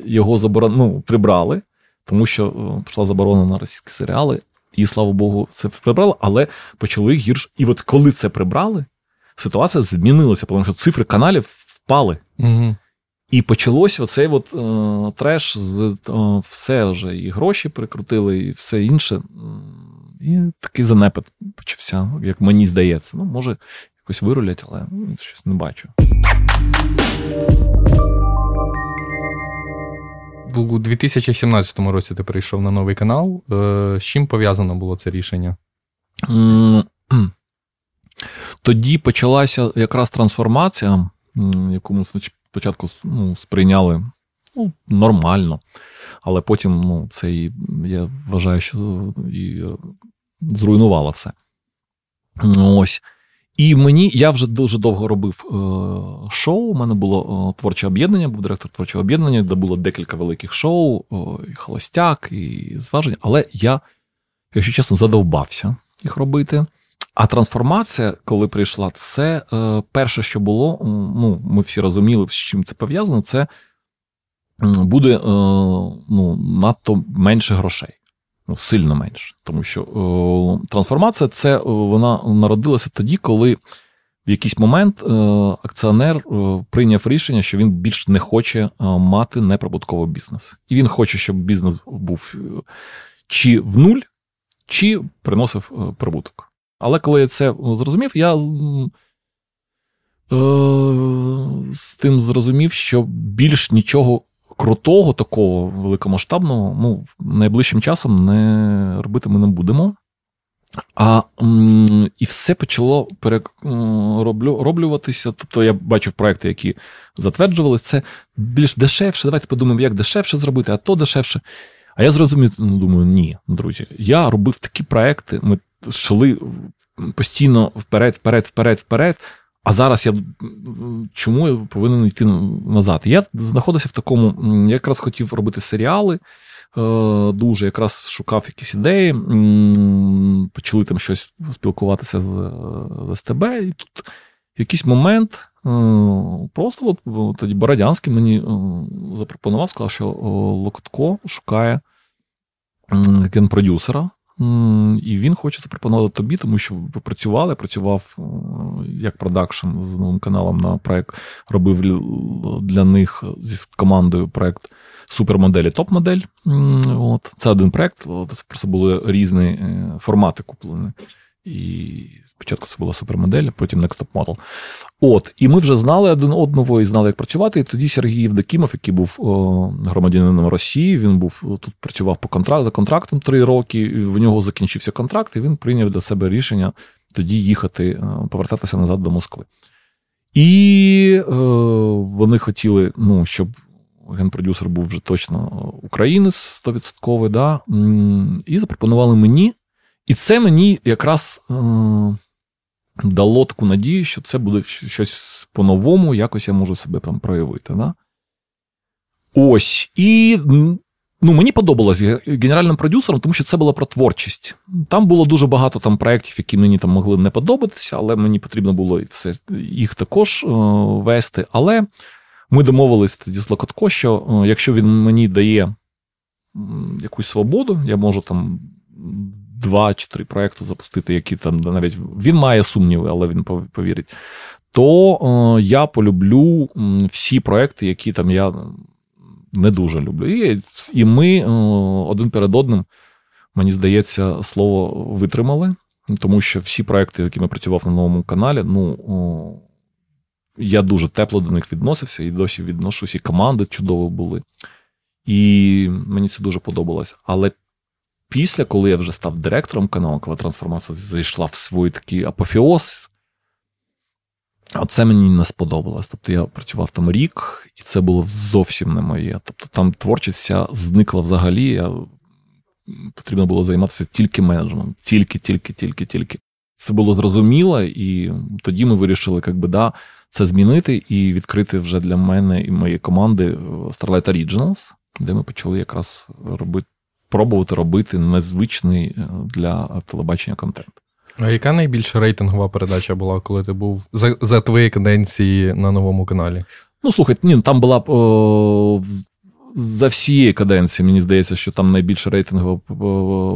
його заборон... ну, прибрали, тому що прийшла заборона на російські серіали, і слава Богу, це прибрали, але почали гірше. І от коли це прибрали, ситуація змінилася, тому що цифри каналів впали. Угу. І почалося оцей от, е, треш з е, все вже і гроші прикрутили, і все інше. І такий занепад почався, як мені здається. Ну, може, якось вирулять, але ну, щось не бачу. У 2017 році ти прийшов на новий канал. Е, з чим пов'язано було це рішення? [CLEARS THROAT] Тоді почалася якраз трансформація, яку ми спочатку ну, сприйняли ну, нормально, але потім ну, це і я вважаю, що і зруйнувало все. Ось. І мені я вже дуже довго робив е, шоу. У мене було е, творче об'єднання, був директор творчого об'єднання, де було декілька великих шоу, і холостяк, і зваження. Але я, якщо чесно, задовбався їх робити. А трансформація, коли прийшла, це е, перше, що було. Ну, ми всі розуміли, з чим це пов'язано. Це буде е, ну, надто менше грошей. Ну, сильно менше. Тому що е, трансформація це е, вона народилася тоді, коли в якийсь момент акціонер прийняв рішення, що він більш не хоче мати неприбутковий бізнес. І він хоче, щоб бізнес був чи в нуль, чи приносив прибуток. Але коли я це зрозумів, я з тим зрозумів, що більш нічого крутого, такого великомасштабного, ну, найближчим часом не робити ми не будемо. А і все почало перероблюватися. Тобто я бачив проекти, які затверджували це більш дешевше. Давайте подумаємо, як дешевше зробити, а то дешевше. А я зрозумів, ну, думаю, ні, друзі. Я робив такі проекти. Ми йшли постійно вперед, вперед, вперед, вперед. А зараз я чому я повинен йти назад? Я знаходився в такому, я якраз хотів робити серіали. Е, дуже якраз шукав якісь ідеї, почали там щось спілкуватися з, з СТБ, і тут якийсь момент е, просто от, тоді Бородянський мені е, запропонував, сказав, що Локотко шукає генпродюсера і він хоче запропонувати тобі, тому що ви працювали, працював е, як продакшн з новим каналом на проект, робив для них зі командою проект супермоделі топ-модель. От. Це один проект, це просто були різні е, формати куплені. І спочатку це була супермодель, потім Next Top Model. От, і ми вже знали один одного і знали, як працювати. І тоді Сергій Євдокімов, який був о, громадянином Росії, він був тут працював по контракт за контрактом три роки. В нього закінчився контракт, і він прийняв для себе рішення тоді їхати, повертатися назад до Москви. І е, вони хотіли, ну, щоб генпродюсер був вже точно українець 100%, да, і запропонували мені. І це мені якраз е, дало таку надію, що це буде щось по-новому, якось я можу себе там проявити. Да? Ось. І ну, мені подобалось генеральним продюсером, тому що це було про творчість. Там було дуже багато там проєктів, які мені там могли не подобатися, але мені потрібно було все їх також е, вести. Але ми домовились тоді з Локотко, що е, якщо він мені дає якусь свободу, я можу там. Два чи три проекти запустити, які там навіть він має сумніви, але він повірить. То е, я полюблю всі проекти, які там я не дуже люблю. І і ми е, один перед одним, мені здається, слово витримали, тому що всі проекти, які ми працював на новому каналі, ну я дуже тепло до них відносився і досі відношусь, і команди чудово були. І мені це дуже подобалось. Але після, коли я вже став директором каналу, коли трансформація зайшла в свій такий апофіоз, а це мені не сподобалось. Тобто я працював там рік, і це було зовсім не моє. Тобто там творчість вся зникла взагалі. Я... Потрібно було займатися тільки менеджментом. Тільки, тільки, тільки, тільки. Це було зрозуміло, і тоді ми вирішили, як би, да, це змінити і відкрити вже для мене і моєї команди е, Starlight Originals, де ми почали якраз робити, пробувати робити незвичний е, для телебачення контент. А яка найбільша рейтингова передача була, коли ти був за за твої каденції на новому каналі? Ну, слухай, ні, там була о, за всієї каденції, мені здається, що там найбільша рейтингова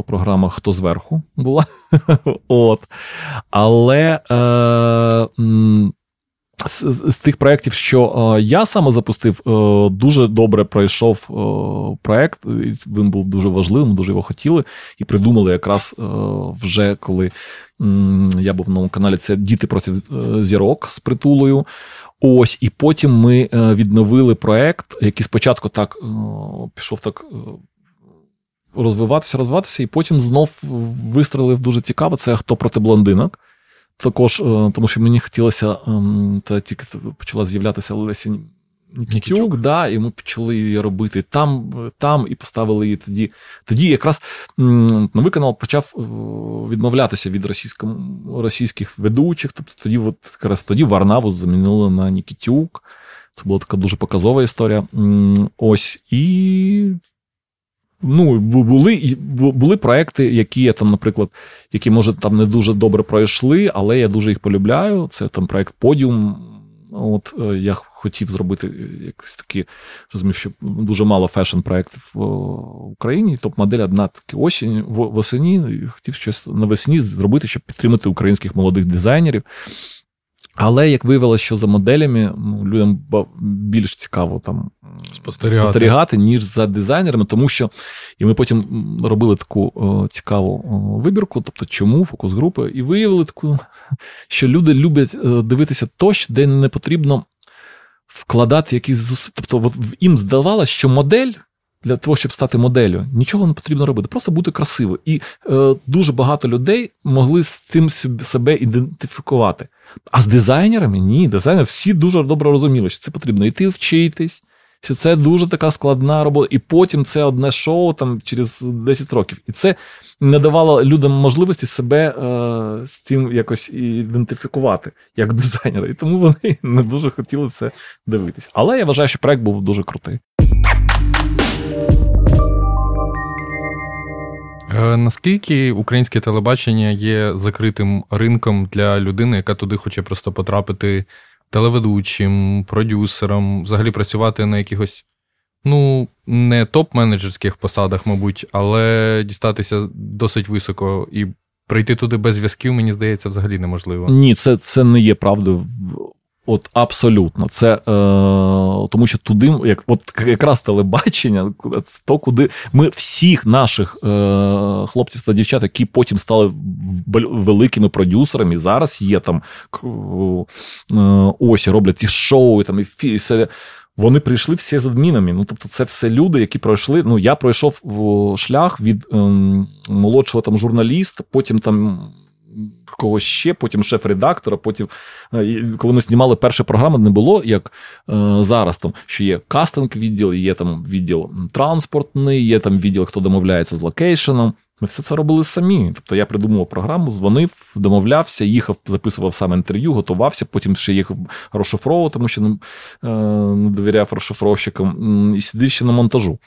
програма Хто зверху була. [LAUGHS] От. Але. Е, з, з тих проєктів, що е, я саме запустив, е, дуже добре пройшов е, проєкт. Він був дуже важливим, дуже його хотіли, і придумали якраз вже коли я був на каналі. Це Діти проти зірок з притулою. Ось, і потім ми відновили проєкт, який спочатку так пішов так. Розвиватися, розвиватися, і потім знов вистрелив дуже цікаво. Це хто проти блондинок. Також, е, тому що мені хотілося, ем, та тільки почала з'являтися Леся Нікітюк, да, і ми почали її робити там, там і поставили її тоді. Тоді якраз новий канал почав е, відмовлятися від російських ведучих. Тобто тоді, от, якраз тоді Варнаву замінили на Нікітюк. Це була така дуже показова історія. Ось і Ну, були були проекти, які я там, наприклад, які, може, там не дуже добре пройшли, але я дуже їх полюбляю. Це там проект Подіум. От е, я хотів зробити якось такі, розумів, що дуже мало фешн-проєктів в Україні. Топ-модель одна таки осінь в осені. Хотів щось навесні зробити, щоб підтримати українських молодих дизайнерів. Але як виявилося, що за моделями ну, людям більш цікаво там спостерігати. спостерігати, ніж за дизайнерами, тому що і ми потім робили таку о, цікаву о, вибірку, тобто чому фокус групи, і виявили таку, що люди люблять е, дивитися тощо, де не потрібно вкладати якісь зусилля. Тобто, от їм здавалося, що модель для того, щоб стати моделлю, нічого не потрібно робити, просто бути красивим. І е, дуже багато людей могли з цим себе ідентифікувати. А з дизайнерами ні, дизайнери всі дуже добре розуміли, що це потрібно йти вчитись, що це дуже така складна робота. І потім це одне шоу там через 10 років. І це не давало людям можливості себе е, з цим якось ідентифікувати як дизайнера. І тому вони [LAUGHS] не дуже хотіли це дивитись. Але я вважаю, що проект був дуже крутий. Наскільки українське телебачення є закритим ринком для людини, яка туди хоче просто потрапити телеведучим, продюсером, взагалі працювати на якихось, ну, не топ-менеджерських посадах, мабуть, але дістатися досить високо і прийти туди без зв'язків, мені здається, взагалі неможливо. Ні, це це не є правдою. От абсолютно, це е, тому, що туди, як от якраз телебачення, то куди ми всіх наших е, хлопців та дівчат, які потім стали великими продюсерами, зараз є там е, ось роблять і шоу, і там і фі, вони прийшли всі з адмінами. Ну, тобто, це все люди, які пройшли. Ну, я пройшов шлях від е, молодшого там журналіста, потім там когось ще, потім шеф-редактора. Потім, е, коли ми знімали першу програму, не було як е, зараз, там, що є кастинг відділ, є там відділ транспортний, є там відділ, хто домовляється з локейшеном. Ми все це робили самі. Тобто я придумував програму, дзвонив, домовлявся, їхав, записував саме інтерв'ю, готувався, потім ще їхав розшифровував, тому що не, е, не довіряв розшифровщикам, і сидів ще на монтажу.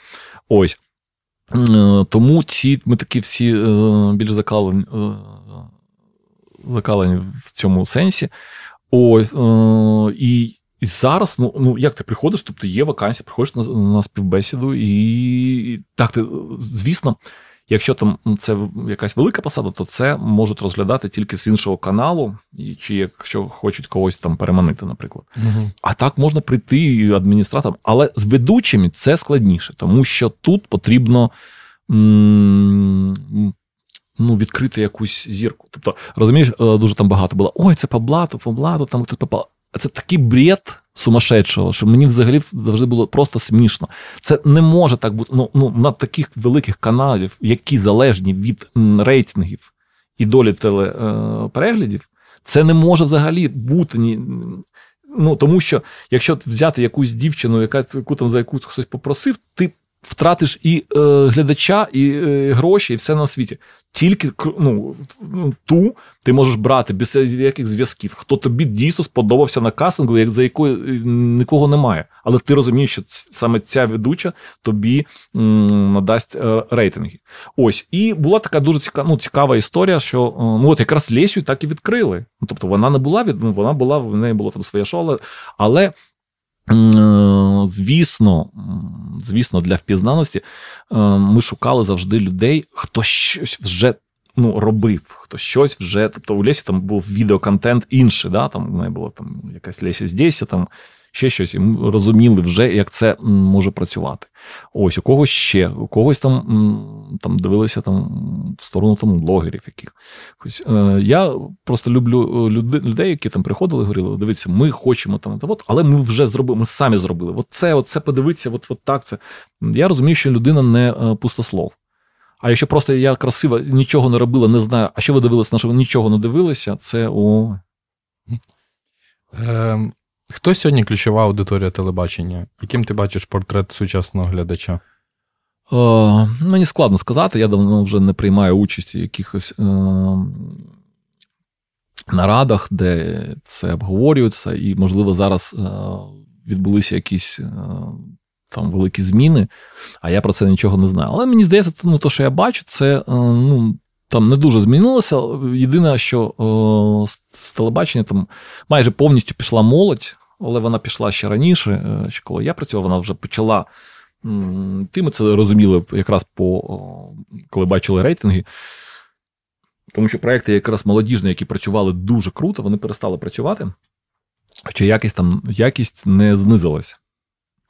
Ось. Е, тому ці ми такі всі е, більш закалені, закалені в цьому сенсі. Ось. І і зараз, ну ну як ти приходиш, тобто є вакансія, приходиш на на співбесіду, і, і так ти, звісно, Якщо там це якась велика посада, то це можуть розглядати тільки з іншого каналу, чи якщо хочуть когось там переманити, наприклад. Угу. А так можна прийти адміністратором, але з ведучими це складніше, тому що тут потрібно м- ну, відкрити якусь зірку. Тобто, розумієш, е, дуже там багато було. Ой, це по блату, по блату, там хтось попав. Це такий бред сумасшедшого, що мені взагалі завжди було просто смішно. Це не може так бути. Ну, ну на таких великих каналів, які залежні від рейтингів і долі телепереглядів, це не може взагалі бути ні. Ну, Тому що, якщо взяти якусь дівчину, яка яку там за яку хтось попросив, ти втратиш і е, глядача, і е, гроші, і все на світі. Тільки ну, ну, ту ти можеш брати без яких зв'язків, хто тобі дійсно сподобався на кастингу, як за якою е, нікого немає. Але ти розумієш, що саме ця ведуча тобі м, надасть е, рейтинги. Ось. І була така дуже цікава, ну, цікава історія, що е, ну, от якраз Лесю так і відкрили. Ну, Тобто вона не була від, ну, вона була, в неї було там своє шоу, але звісно, звісно, для впізнаності е, ми шукали завжди людей, хто щось вже ну, робив, хто щось вже. Тобто у Лесі там був відеоконтент інший, да? там у мене була там якась Лесі здесь, там ще щось, і ми розуміли вже, як це може працювати. Ось у когось ще, у когось там там дивилися там в сторону там блогерів яких. Е, Я просто люблю е, людей, які там приходили і говорили: дивіться, ми хочемо там, от, але ми вже зробили, ми самі зробили. От це, от це подивитися, от, от так це. Я розумію, що людина не е, пустослов. А якщо просто я красива, нічого не робила, не знаю, а що ви дивилися, на що ви нічого не дивилися, це о. Ем, Хто сьогодні ключова аудиторія телебачення? Яким ти бачиш портрет сучасного глядача? Е, мені складно сказати. Я давно вже не приймаю участь у якихось е, нарадах, де це обговорюється, і, можливо, зараз е, відбулися якісь е, там великі зміни, а я про це нічого не знаю. Але мені здається, ну, то, що я бачу, це е, ну, там не дуже змінилося. Єдине, що о, з телебачення там майже повністю пішла молодь, але вона пішла ще раніше. Е, ще коли я працював, вона вже почала. Ти ми це розуміли якраз по коли бачили рейтинги. Тому що проекти, якраз молодіжні, які працювали дуже круто, вони перестали працювати, хоча якість там якість не знизилась.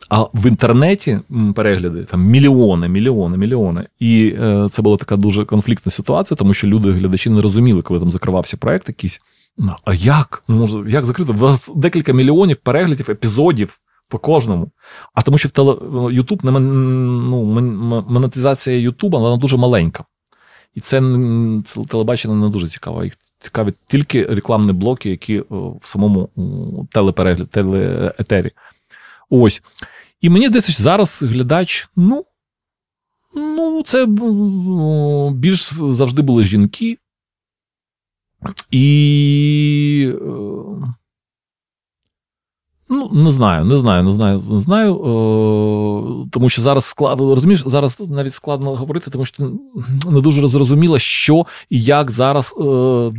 А в інтернеті перегляди там мільйони, мільйони, мільйони. І е, це була така дуже конфліктна ситуація, тому що люди, глядачі, не розуміли, коли там закривався проект якийсь. Ну, а як? Може, як закрити? У вас декілька мільйонів переглядів, епізодів по кожному. А тому що в теле... YouTube, ну, монетизація Ютуба вона дуже маленька. І це, це телебачення не дуже цікаво. Їх цікаві тільки рекламні блоки, які в самому телеперегляді, телеетері. Ось. І мені здається, що зараз глядач, ну, ну, це більш завжди були жінки. І. Е, Ну, не знаю, не знаю, не знаю, не знаю. Е, тому що зараз складно, розумієш, зараз навіть складно говорити, тому що не дуже зрозуміло, що і як зараз е,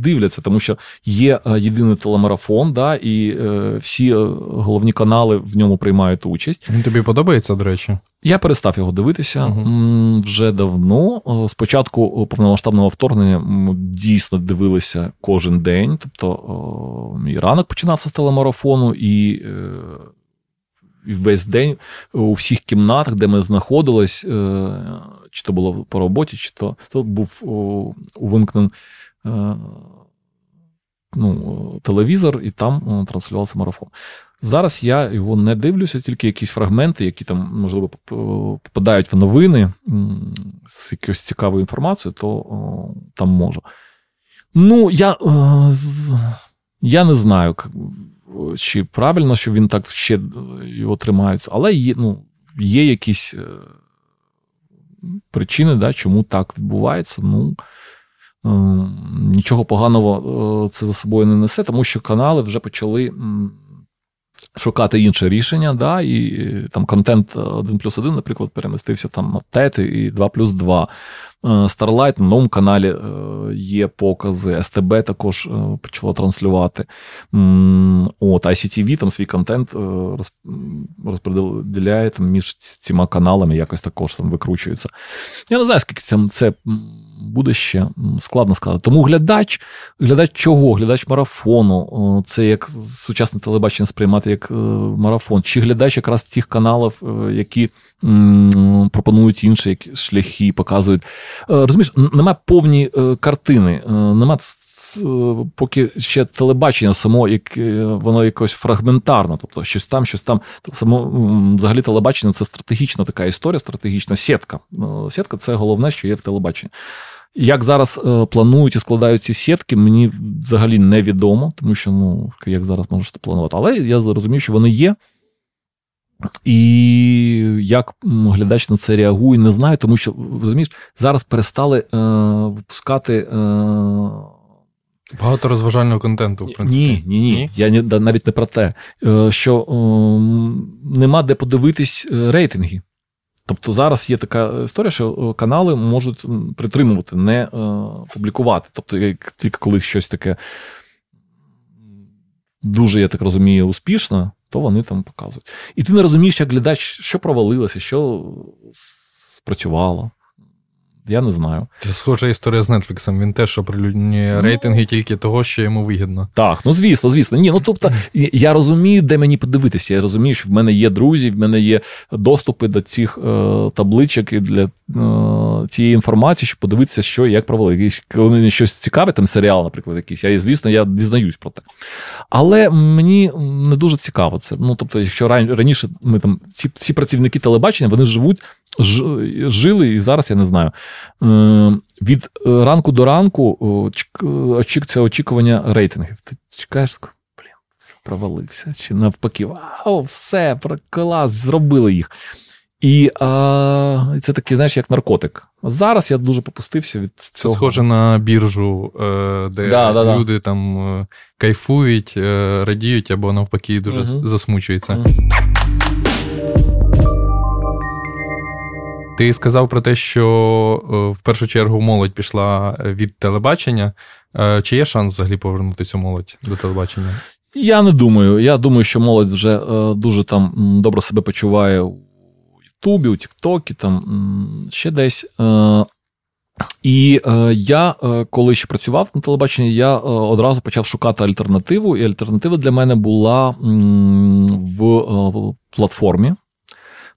дивляться, тому що є е, єдиний телемарафон, да, і всі головні канали в ньому приймають участь. Він тобі подобається, до речі? Я перестав його дивитися uh вже давно. Спочатку повномасштабного вторгнення ми дійсно дивилися кожен день. Тобто мій ранок починався з телемарафону, і е, і весь день у всіх кімнатах, де ми знаходились, е, чи то було по роботі, чи то, то був увимкнений е, ну, телевізор, і там транслювався марафон. Зараз я його не дивлюся, тільки якісь фрагменти, які там, можливо, попадають в новини з якоюсь цікавою інформацією, то о, там можу. Ну, я я не знаю, чи правильно, що він так ще його тримається, але є ну, є якісь е, причини, да, чому так відбувається. Ну, Нічого поганого це за собою не несе, тому що канали вже почали шукати інше рішення, да, і там контент 1 плюс 1, наприклад, перемістився там на TET і 2 плюс 2. Е, Starlight на новому каналі е, є покази, СТБ також е, почало транслювати. От, ICTV там свій контент розподіляє там, між цими каналами, якось також там викручується. Я не знаю, скільки там це буде ще складно сказати. Тому глядач, глядач чого? Глядач марафону, це як сучасне телебачення сприймати як марафон, чи глядач якраз тих каналів, які пропонують інші шляхи, показують. Е, розумієш, немає повні е, картини, е, нема поки ще телебачення само, як воно якось фрагментарно, тобто щось там, щось там. Само взагалі телебачення це стратегічна така історія, стратегічна сітка. Сітка це головне, що є в телебаченні. Як зараз планують і складають ці сітки, мені взагалі невідомо, тому що ну, як зараз можете планувати. Але я розумію, що вони є. І як глядач на це реагує, не знаю, тому що розумієш, зараз перестали е, випускати. Е, Багато розважального контенту, в принципі. Ні, ні, ні. ні? Я навіть не про те, е, що е, нема де подивитись е, рейтинги. Тобто зараз є така історія, що канали можуть притримувати, не публікувати. Тобто, як тільки коли щось таке дуже, я так розумію, успішно то вони там показують. І ти не розумієш, як глядач, що провалилося, що спрацювало. Я не знаю. Це схожа історія з Нетфліксом. Він теж оприлюднює ну, рейтинги тільки того, що йому вигідно. Так, ну звісно, звісно. Ні, ну тобто я розумію, де мені подивитися. Я розумію, що в мене є друзі, в мене є доступи до цих е, табличок і для е, цієї інформації, щоб подивитися, що як провели. Коли мені щось цікаве, там серіал, наприклад, якийсь, я, звісно, я дізнаюсь про те. Але мені не дуже цікаво це. Ну, тобто, якщо раніше ми там ці, ці працівники телебачення вони живуть жили, і зараз я не знаю. Е, від е, ранку до ранку це очікування рейтингів. Ти чекаєш, блін, провалився. Чи навпаки, вау, все, клас, зробили їх. І а, це такий, знаєш, як наркотик. Зараз я дуже попустився від цього. Це схоже на біржу, е, де да, да, люди да. там кайфують, радіють або навпаки дуже угу. засмучуються. Угу. Ти сказав про те, що е, в першу чергу молодь пішла від телебачення. Е, чи є шанс взагалі повернути цю молодь до телебачення? Я не думаю. Я думаю, що молодь вже е, дуже там добре себе почуває у Ютубі, у Тіктокі, там ще десь. І я, коли ще працював на телебаченні, я одразу почав шукати альтернативу. І альтернатива для мене була в платформі.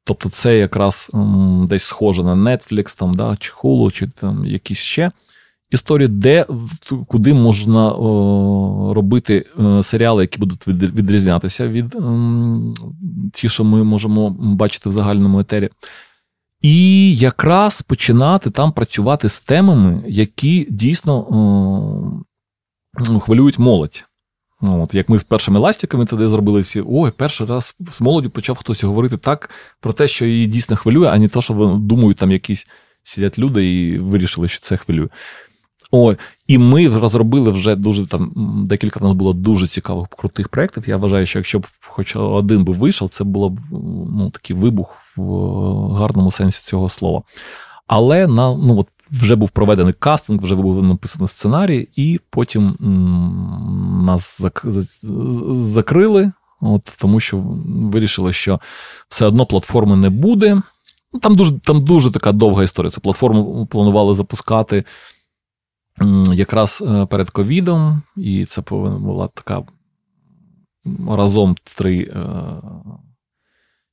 Тобто це якраз м, десь схоже на Netflix, там, да, чи Hulu, чи там якісь ще історії, де куди можна о, робити о, серіали, які будуть відрізнятися від м, ті, що ми можемо бачити в загальному етері. І якраз починати там працювати з темами, які дійсно о, хвилюють молодь. Ну, от, Як ми з першими ластиками тоді зробили всі, ой, перший раз з молоді почав хтось говорити так про те, що її дійсно хвилює, а не те, що думають, там якісь сидять люди і вирішили, що це хвилює. О, І ми розробили вже дуже там декілька в нас було дуже цікавих крутих проєктів. Я вважаю, що якщо б хоч один би вийшов, це було б ну, такий вибух в гарному сенсі цього слова. Але на ну, от вже був проведений кастинг, вже був написаний сценарій, і потім нас закрили, от, тому що вирішили, що все одно платформи не буде. Ну, там дуже там дуже така довга історія. Цю платформу планували запускати якраз е, перед ковідом, і це повинна була така разом три е,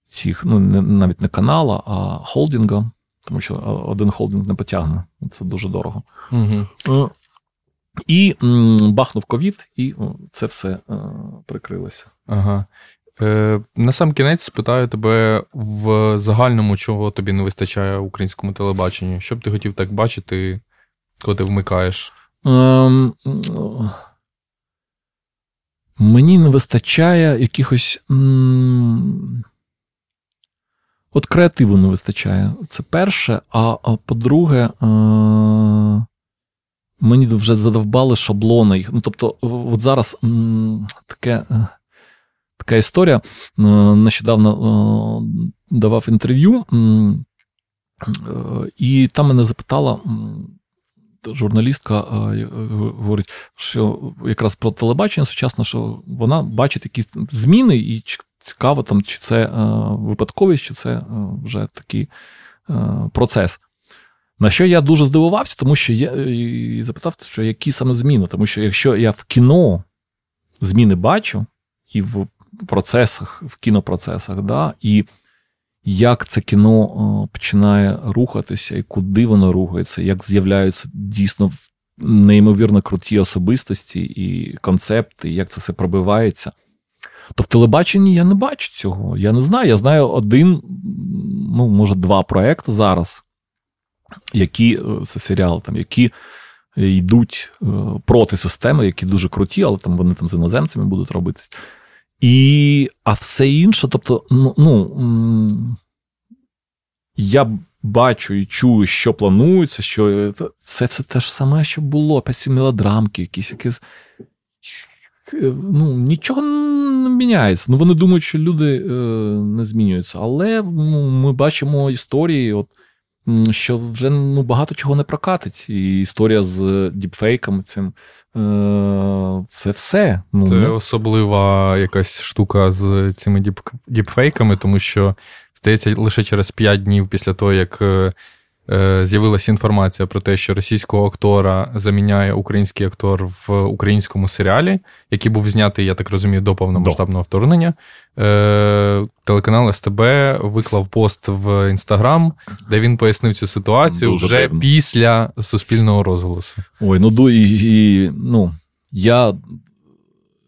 цих, ну, навіть не канала, а холдинга тому що один холдинг не потягне. Це дуже дорого. Угу. І бахнув ковід, і це все е, прикрилося. Ага. Е, На сам кінець спитаю тебе в загальному, чого тобі не вистачає в українському телебаченню. Що б ти хотів так бачити, коли ти вмикаєш? Ем, Мені не вистачає якихось. М- От креативу не вистачає. Це перше. А, а по-друге, е- мені вже задовбали шаблони. Ну, Тобто, от зараз м- таке. Е, така історія. Е, нещодавно е, давав інтерв'ю, і там мене запитала журналістка, говорить, що якраз про телебачення сучасне, що вона бачить якісь зміни, і цікаво, там, чи це е, випадковість, чи це вже такий процес. На що я дуже здивувався, тому що я і запитав, що які саме зміни. Тому що якщо я в кіно зміни бачу, і в процесах, в кінопроцесах, да, і як це кіно е, починає рухатися, і куди воно рухається, як з'являються дійсно неймовірно круті особистості і концепти, як це все пробивається. То в телебаченні я не бачу цього. Я не знаю. Я знаю один, ну, може, два проекти зараз, які е, це серіали, там, які йдуть е, проти системи, які дуже круті, але там вони там з іноземцями будуть робити. І, А все інше, тобто, ну, ну я бачу і чую, що планується, що це все те ж саме, що було, ці мелодрамки, якісь якісь. Ну, Нічого міняється. Ну, Вони думають, що люди е, не змінюються. Але ну, ми бачимо історії, от, що вже ну, багато чого не прокатить. І історія з діпфейками цим. Е, це все. Ну, Це особлива якась штука з цими діп, діпфейками, тому що, здається, лише через 5 днів після того, як е, Е, з'явилася інформація про те, що російського актора заміняє український актор в українському серіалі, який був знятий, я так розумію, до повномасштабного вторгнення. Е, телеканал СТБ виклав пост в Інстаграм, де він пояснив цю ситуацію Дуже вже дивно. після суспільного розголосу. Ой, ну і, і ну я.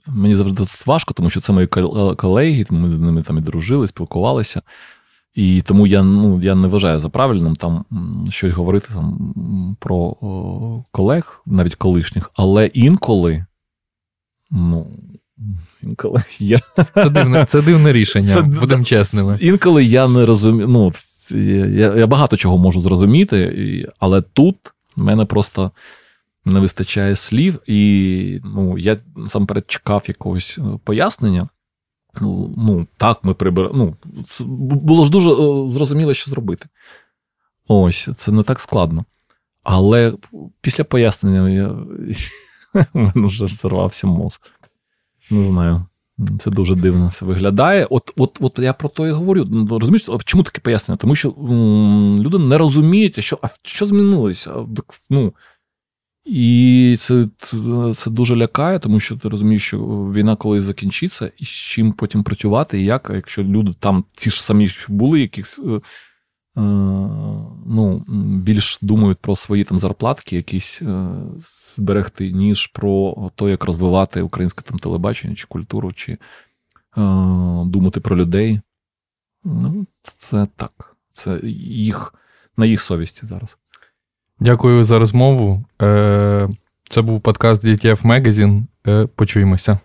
Мені завжди тут важко, тому що це мої колеги, ми з ними там і дружили, спілкувалися. І тому я ну, я не вважаю за правильним там щось говорити там про о, колег, навіть колишніх, але інколи. ну, інколи я... Це дивне це дивне [LAUGHS] рішення, це, будемо чесними. Інколи я не розумію. ну, Я я багато чого можу зрозуміти, але тут в мене просто не вистачає слів, і ну, я насамперед чекав якогось е, пояснення. Ну, ну, так, ми прибираємо. Ну, було ж дуже е, зрозуміло, що зробити. Ось, це не так складно. Але після пояснення я... [LAUGHS] вже сорвався мозк. Не знаю. Це дуже дивно все виглядає. От от, от я про то і говорю. Ну, розумієш, чому таке пояснення? Тому що м, люди не розуміють, що а що змінилося. Ну, і це це дуже лякає, тому що ти розумієш, що війна колись закінчиться, і з чим потім працювати, і як, якщо люди там ті ж самі були, якісь е, е, ну, більш думають про свої там зарплатки, якісь е, зберегти, ніж про те, як розвивати українське там телебачення чи культуру, чи думати про людей. Ну, Це так. Це їх на їх совісті зараз. Дякую за розмову. Е, це був подкаст DTF Magazine. Е, почуємося.